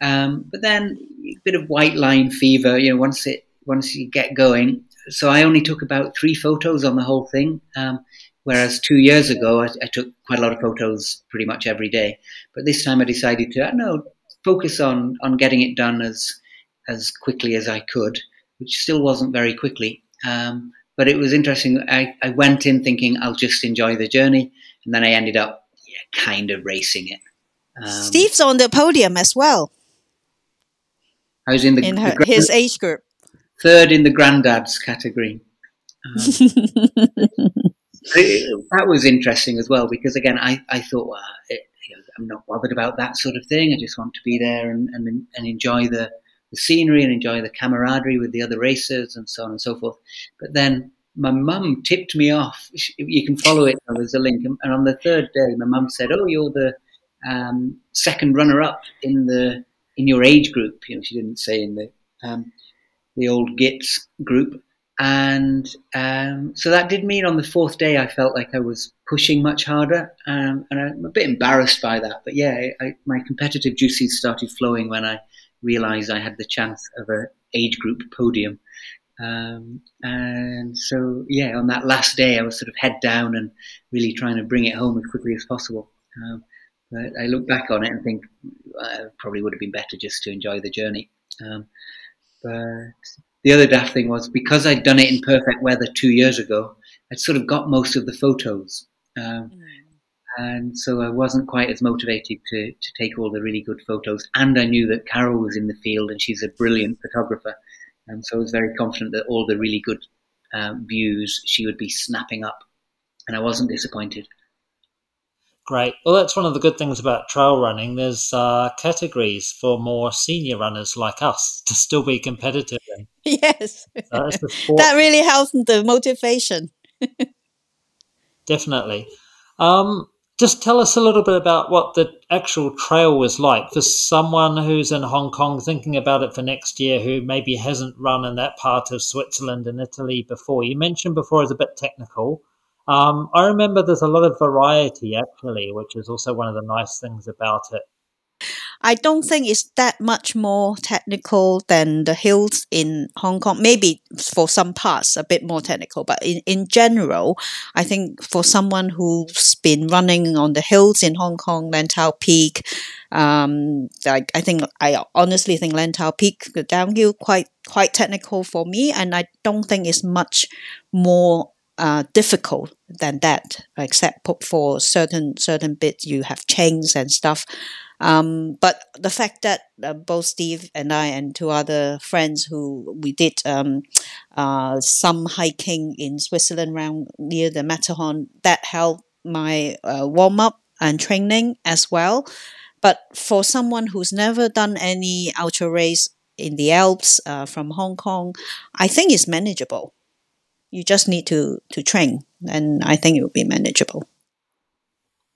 D: Um, but then a bit of white line fever, you know, once it once you get going. So I only took about three photos on the whole thing. Um, whereas two years ago, I, I took quite a lot of photos pretty much every day. But this time I decided to, know, focus on, on getting it done as, as quickly as I could, which still wasn't very quickly. Um, but it was interesting. I, I went in thinking I'll just enjoy the journey. And then I ended up yeah, kind of racing it. Um,
E: Steve's on the podium as well
D: I was in the,
E: in
D: the
E: her,
D: grand-
E: his age group.
D: third in the granddads category. Um, it- that was interesting as well because again, I, I thought, well, it, you know, I'm not bothered about that sort of thing. I just want to be there and, and, and enjoy the, the scenery and enjoy the camaraderie with the other racers and so on and so forth. But then my mum tipped me off. You can follow it. There's a link. And on the third day, my mum said, "Oh, you're the um, second runner-up in the in your age group." You know, she didn't say in the um, the old Gits group. And um, so that did mean on the fourth day, I felt like I was pushing much harder, um, and I'm a bit embarrassed by that. But yeah, I, my competitive juices started flowing when I realised I had the chance of a age group podium. Um, and so, yeah, on that last day, I was sort of head down and really trying to bring it home as quickly as possible. Um, but I look back on it and think uh, probably would have been better just to enjoy the journey. Um, but the other daft thing was because I'd done it in perfect weather two years ago, I'd sort of got most of the photos. Um, mm. And so I wasn't quite as motivated to, to take all the really good photos. And I knew that Carol was in the field and she's a brilliant photographer. And so I was very confident that all the really good um, views she would be snapping up. And I wasn't disappointed.
A: Great. Well, that's one of the good things about trail running. There's uh, categories for more senior runners like us to still be competitive. In.
E: Yes. Uh, that really helps the motivation.
A: Definitely. Um, just tell us a little bit about what the actual trail was like for someone who's in Hong Kong thinking about it for next year who maybe hasn't run in that part of Switzerland and Italy before. You mentioned before it's a bit technical. Um, I remember there's a lot of variety actually, which is also one of the nice things about it.
E: I don't think it's that much more technical than the hills in Hong Kong. Maybe for some parts a bit more technical, but in, in general, I think for someone who's been running on the hills in Hong Kong, Lantau Peak, um, I, I think I honestly think Lantau Peak, the downhill, quite quite technical for me, and I don't think it's much more uh, difficult than that, except for certain certain bits you have chains and stuff. Um, but the fact that uh, both Steve and I and two other friends who we did um, uh, some hiking in Switzerland around near the Matterhorn, that helped my uh, warm up and training as well. But for someone who's never done any ultra race in the Alps uh, from Hong Kong, I think it's manageable. You just need to to train, and I think it will be manageable.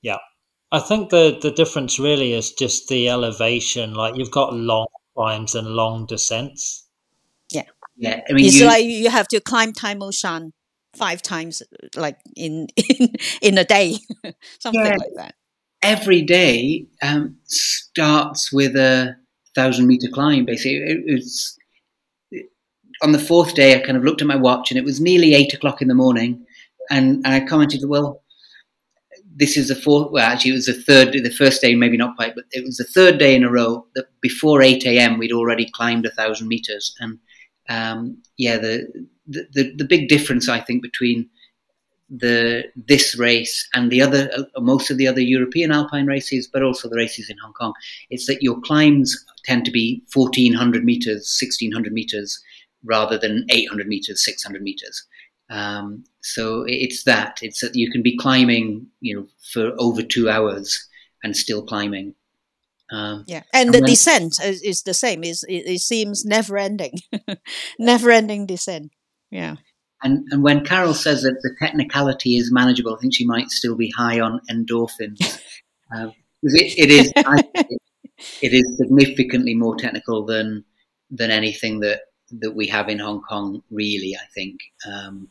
A: Yeah, I think the the difference really is just the elevation. Like you've got long climbs and long descents.
E: Yeah,
D: yeah. I mean,
E: it's you, like you have to climb Tai Mo Shan five times, like in in in a day, something yeah. like that.
D: Every day um, starts with a thousand meter climb. Basically, it, it's on the fourth day. I kind of looked at my watch, and it was nearly eight o'clock in the morning, and, and I commented, "Well, this is the fourth. Well, actually, it was the third. The first day, maybe not quite, but it was the third day in a row that before eight a.m. we'd already climbed a thousand meters. And um, yeah, the, the the big difference I think between the this race and the other uh, most of the other European alpine races, but also the races in Hong Kong, is that your climbs tend to be fourteen hundred meters, sixteen hundred meters, rather than eight hundred meters, six hundred meters. Um, so it's that it's that you can be climbing, you know, for over two hours and still climbing.
E: Um, yeah, and, and the then, descent is, is, the same. Is it, it, seems never ending, never ending descent. Yeah.
D: And and when Carol says that the technicality is manageable, I think she might still be high on endorphins. um, it, it is it is significantly more technical than than anything that that we have in Hong Kong. Really, I think. Um,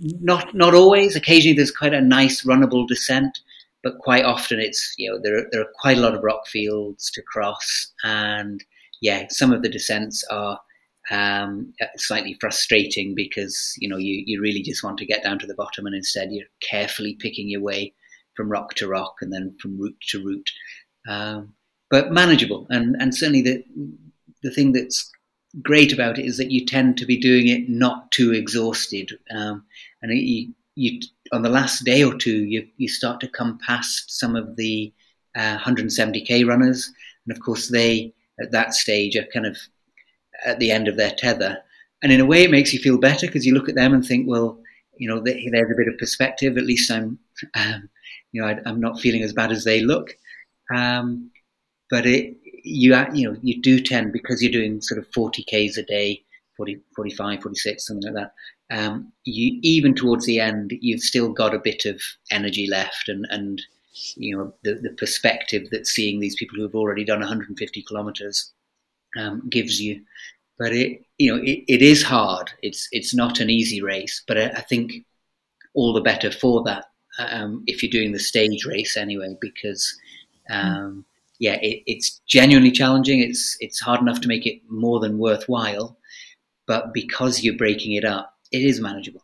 D: not not always. Occasionally, there's quite a nice runnable descent, but quite often it's you know there there are quite a lot of rock fields to cross, and yeah, some of the descents are um, slightly frustrating because you know you you really just want to get down to the bottom, and instead you're carefully picking your way from rock to rock and then from root to root, um, but manageable. And and certainly the the thing that's great about it is that you tend to be doing it not too exhausted, um, and you, you on the last day or two you you start to come past some of the uh, 170k runners, and of course they at that stage are kind of at the end of their tether, and in a way it makes you feel better because you look at them and think, well, you know, they, there's a bit of perspective. At least I'm, um, you know, I, am not feeling as bad as they look. Um, but it, you you know you do tend because you're doing sort of 40 k's a day 40 45 46 something like that. Um, you even towards the end you've still got a bit of energy left and and you know the, the perspective that seeing these people who have already done 150 kilometers um, gives you. But it you know it, it is hard. It's it's not an easy race but I, I think all the better for that um, if you're doing the stage race anyway, because um, yeah, it, it's genuinely challenging. It's it's hard enough to make it more than worthwhile, but because you're breaking it up, it is manageable.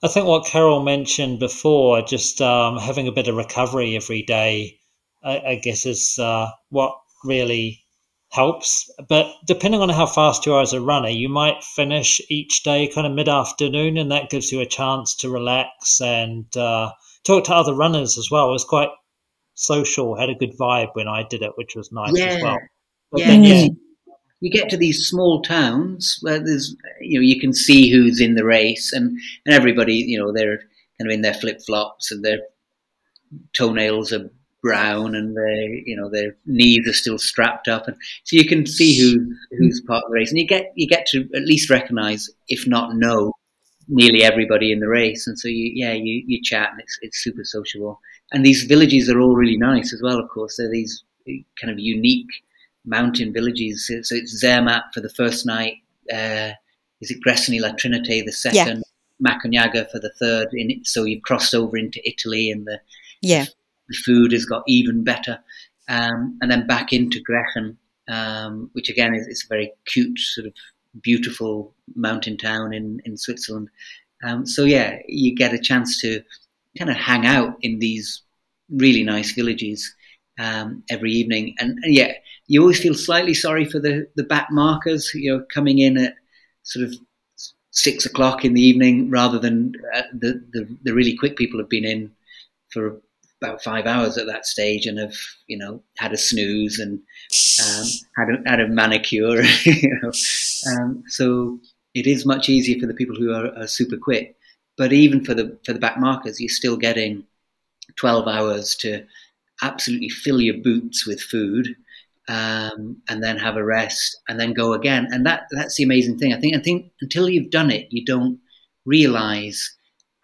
A: I think what Carol mentioned before, just um, having a bit of recovery every day, I, I guess is uh, what really helps. But depending on how fast you are as a runner, you might finish each day kind of mid afternoon, and that gives you a chance to relax and uh, talk to other runners as well. It was quite social, had a good vibe when I did it, which was nice
D: yeah.
A: as well.
D: But yeah, then, yeah. Mm-hmm. You get to these small towns where there's, you know, you can see who's in the race, and, and everybody, you know, they're kind of in their flip flops and their toenails are brown and their you know their knees are still strapped up and so you can see who who's part of the race and you get you get to at least recognize if not know nearly everybody in the race. And so you yeah you, you chat and it's, it's super sociable. And these villages are all really nice as well of course. They're these kind of unique mountain villages. So it's Zermatt for the first night uh, is it Gressoney La Trinité the second yeah. Macugnaga for the third in so you've crossed over into Italy and the
E: yeah.
D: the food has got even better. Um, and then back into Grächen, um, which again is, is, a very cute, sort of beautiful mountain town in, in Switzerland. Um, so yeah, you get a chance to kind of hang out in these really nice villages um, every evening. And, and, yeah, you always feel slightly sorry for the, the back markers, you know, coming in at sort of six o'clock in the evening rather than uh, the, the, the really quick people have been in for about five hours at that stage and have you know had a snooze and um, had a, had a manicure. you know, um, so it is much easier for the people who are, are, super quick. But even for the for the back markers, you're still getting twelve hours to absolutely fill your boots with food. Um, and then have a rest, and then go again, and that that's the amazing thing. I think I think until you've done it, you don't realize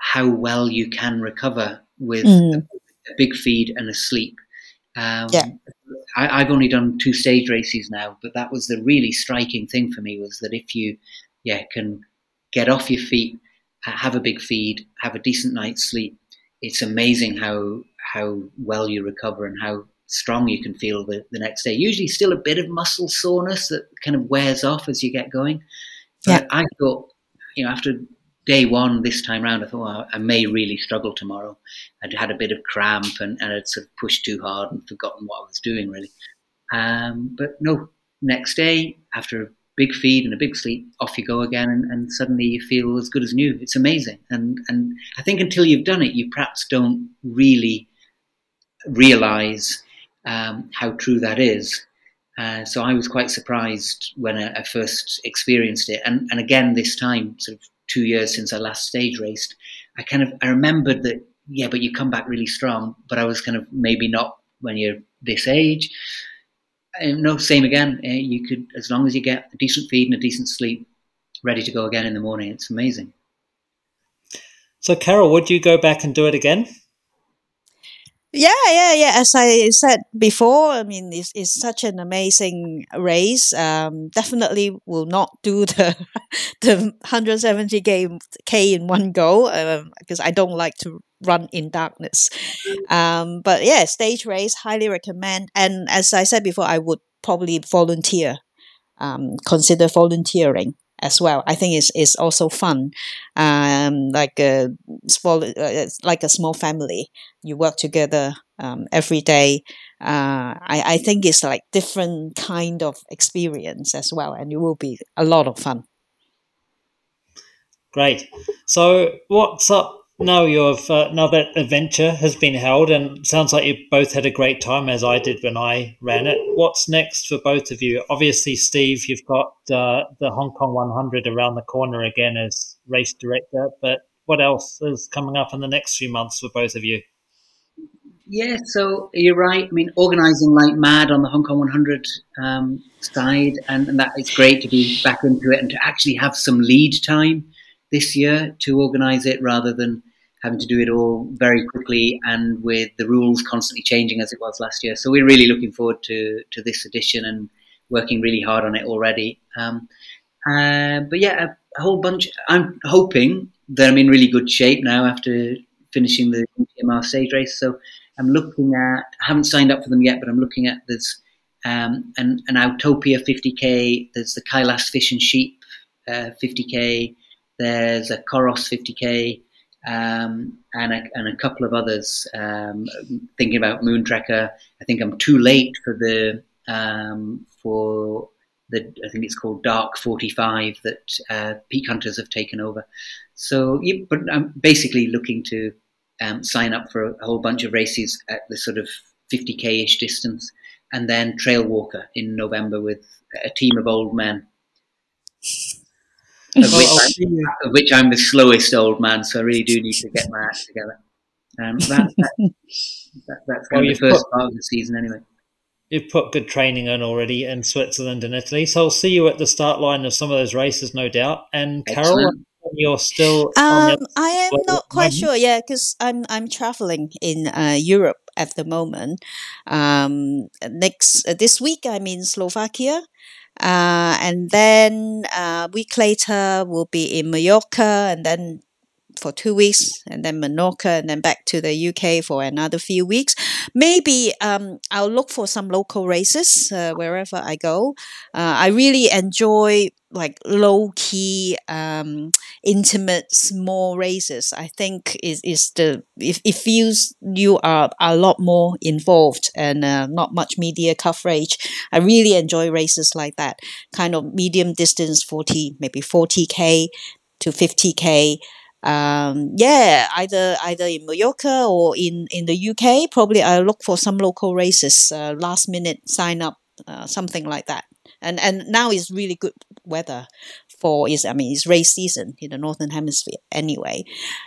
D: how well you can recover with mm a big feed and a sleep. Um,
E: yeah.
D: I, have only done two stage races now, but that was the really striking thing for me was that if you, yeah, can get off your feet, have a big feed, have a decent night's sleep, it's amazing how how well you recover and how strong you can feel the, the next day. Usually, still a bit of muscle soreness that kind of wears off as you get going. But yeah. I thought, you know, after day one this time round, I thought well, I may really struggle tomorrow. I'd had a bit of cramp and, and I'd sort of pushed too hard and forgotten what I was doing really. Um, but no, next day after a big feed and a big sleep, off you go again, and, and, suddenly you feel as good as new. It's amazing, and and I think until you've done it, you perhaps don't really realize um, how true that is. Uh, so I was quite surprised when I, I, first experienced it, and and again this time, sort of two years since I last stage raced, I kind of I remembered that yeah, but you come back really strong. But I was kind of maybe not when you're this age. And no, same again. Uh, you could as long as you get a decent feed and a decent sleep, ready to go again in the morning. It's amazing.
A: So, Carol, would you go back and do it again?
E: Yeah, yeah, yeah. As I said before, I mean, it's, it's such an amazing race. Um, definitely will not do the the 170 k k in one go um, because I don't like to run in darkness. Um, but yeah, stage race highly recommend. And as I said before, I would probably volunteer. Um, consider volunteering as well. I think it's, it's also fun, um, like a small, uh, like a small family. You work together um, every day. Uh, I, I think it's like different kind of experience as well, and it will be a lot of fun.
A: Great. So, what's up now you've uh, now that adventure has been held and sounds like you both had a great time as I did when I ran it. What's next for both of you? Obviously, Steve, you've got uh, the Hong Kong 100 around the corner again as race director, but what else is coming up in the next few months for both of you?
D: Yeah, so you're right. I mean, organising like mad on the Hong Kong 100 um, side, and, and that it's great to be back into it and to actually have some lead time this year to organise it rather than having to do it all very quickly and with the rules constantly changing as it was last year. So we're really looking forward to, to this edition and working really hard on it already. Um, uh, but yeah, a whole bunch. I'm hoping that I'm in really good shape now after finishing the UTMR stage race. So I'm looking at. I haven't signed up for them yet, but I'm looking at there's um, an, an Autopia 50k. There's the Kailas Fish and Sheep uh, 50k. There's a Koros 50k. Um, and, a, and a couple of others. Um, thinking about Moontrekker, I think I'm too late for the um, for the I think it's called Dark 45 that uh, Peak Hunters have taken over. So, yeah, but I'm basically looking to um, sign up for a, a, whole bunch of races at the sort of 50k ish distance, and then Trail Walker in November with a team of old men. Of which, I'm, of which, I'm, the slowest old man, so I really do need to get my act together. Um, that, that, that, that's kind well, of the first put, part of the season, anyway.
A: You've put good training in already in Switzerland and Italy, so I'll see you at the start line of some of those races, no doubt. And Excellent. Carol, you're still.
E: Um, I am not quite sure. Yeah, because I'm I'm traveling in uh, Europe at the moment. Um, next uh, this week, I'm in Slovakia. Uh, and then a uh, week later, we'll be in Mallorca, and then for two weeks and then Menorca and then back to the UK for another few weeks. Maybe um, I'll look for some local races uh, wherever I go. Uh, I really enjoy like low key, um, intimate, small races. I think is is the it, it feels you are a lot more involved and uh, not much media coverage. I really enjoy races like that, kind of medium distance, forty maybe forty k to fifty k um, yeah, either either in Mallorca or in, in the UK. Probably I'll look for some local races, uh, last minute sign up, uh, something like that. And and now is really good weather for is I mean it's race season in the northern hemisphere anyway.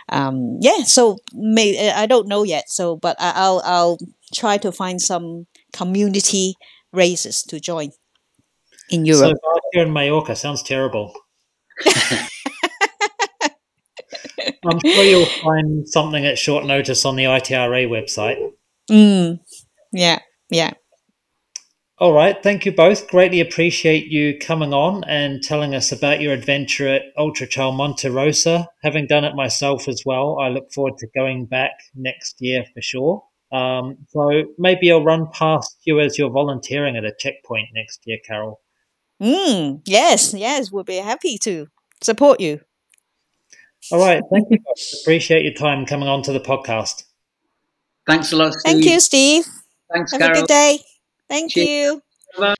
E: Um, yeah, so may, I don't know yet. So but I'll I'll try to find some community races to join in Europe.
A: So here in Mallorca sounds terrible. I'm sure you'll find something at short notice on the ITRA website.
E: Mm, yeah, yeah.
A: All right. Thank you both. Greatly appreciate you coming on and telling us about your adventure at Ultra Trail Monte Rosa. Having done it myself as well, I look forward to going back next year for sure. Um, so maybe I'll run past you as you're volunteering at a checkpoint next year, Carol.
E: Mm, yes, yes, we'll be happy to support you.
A: All right. Thank you. Appreciate your time coming on to the podcast.
D: Thanks a lot, Steve.
E: Thank you, Steve.
D: Thanks,
E: Have
D: Carol.
E: a good day. Thank Cheers. you. Bye.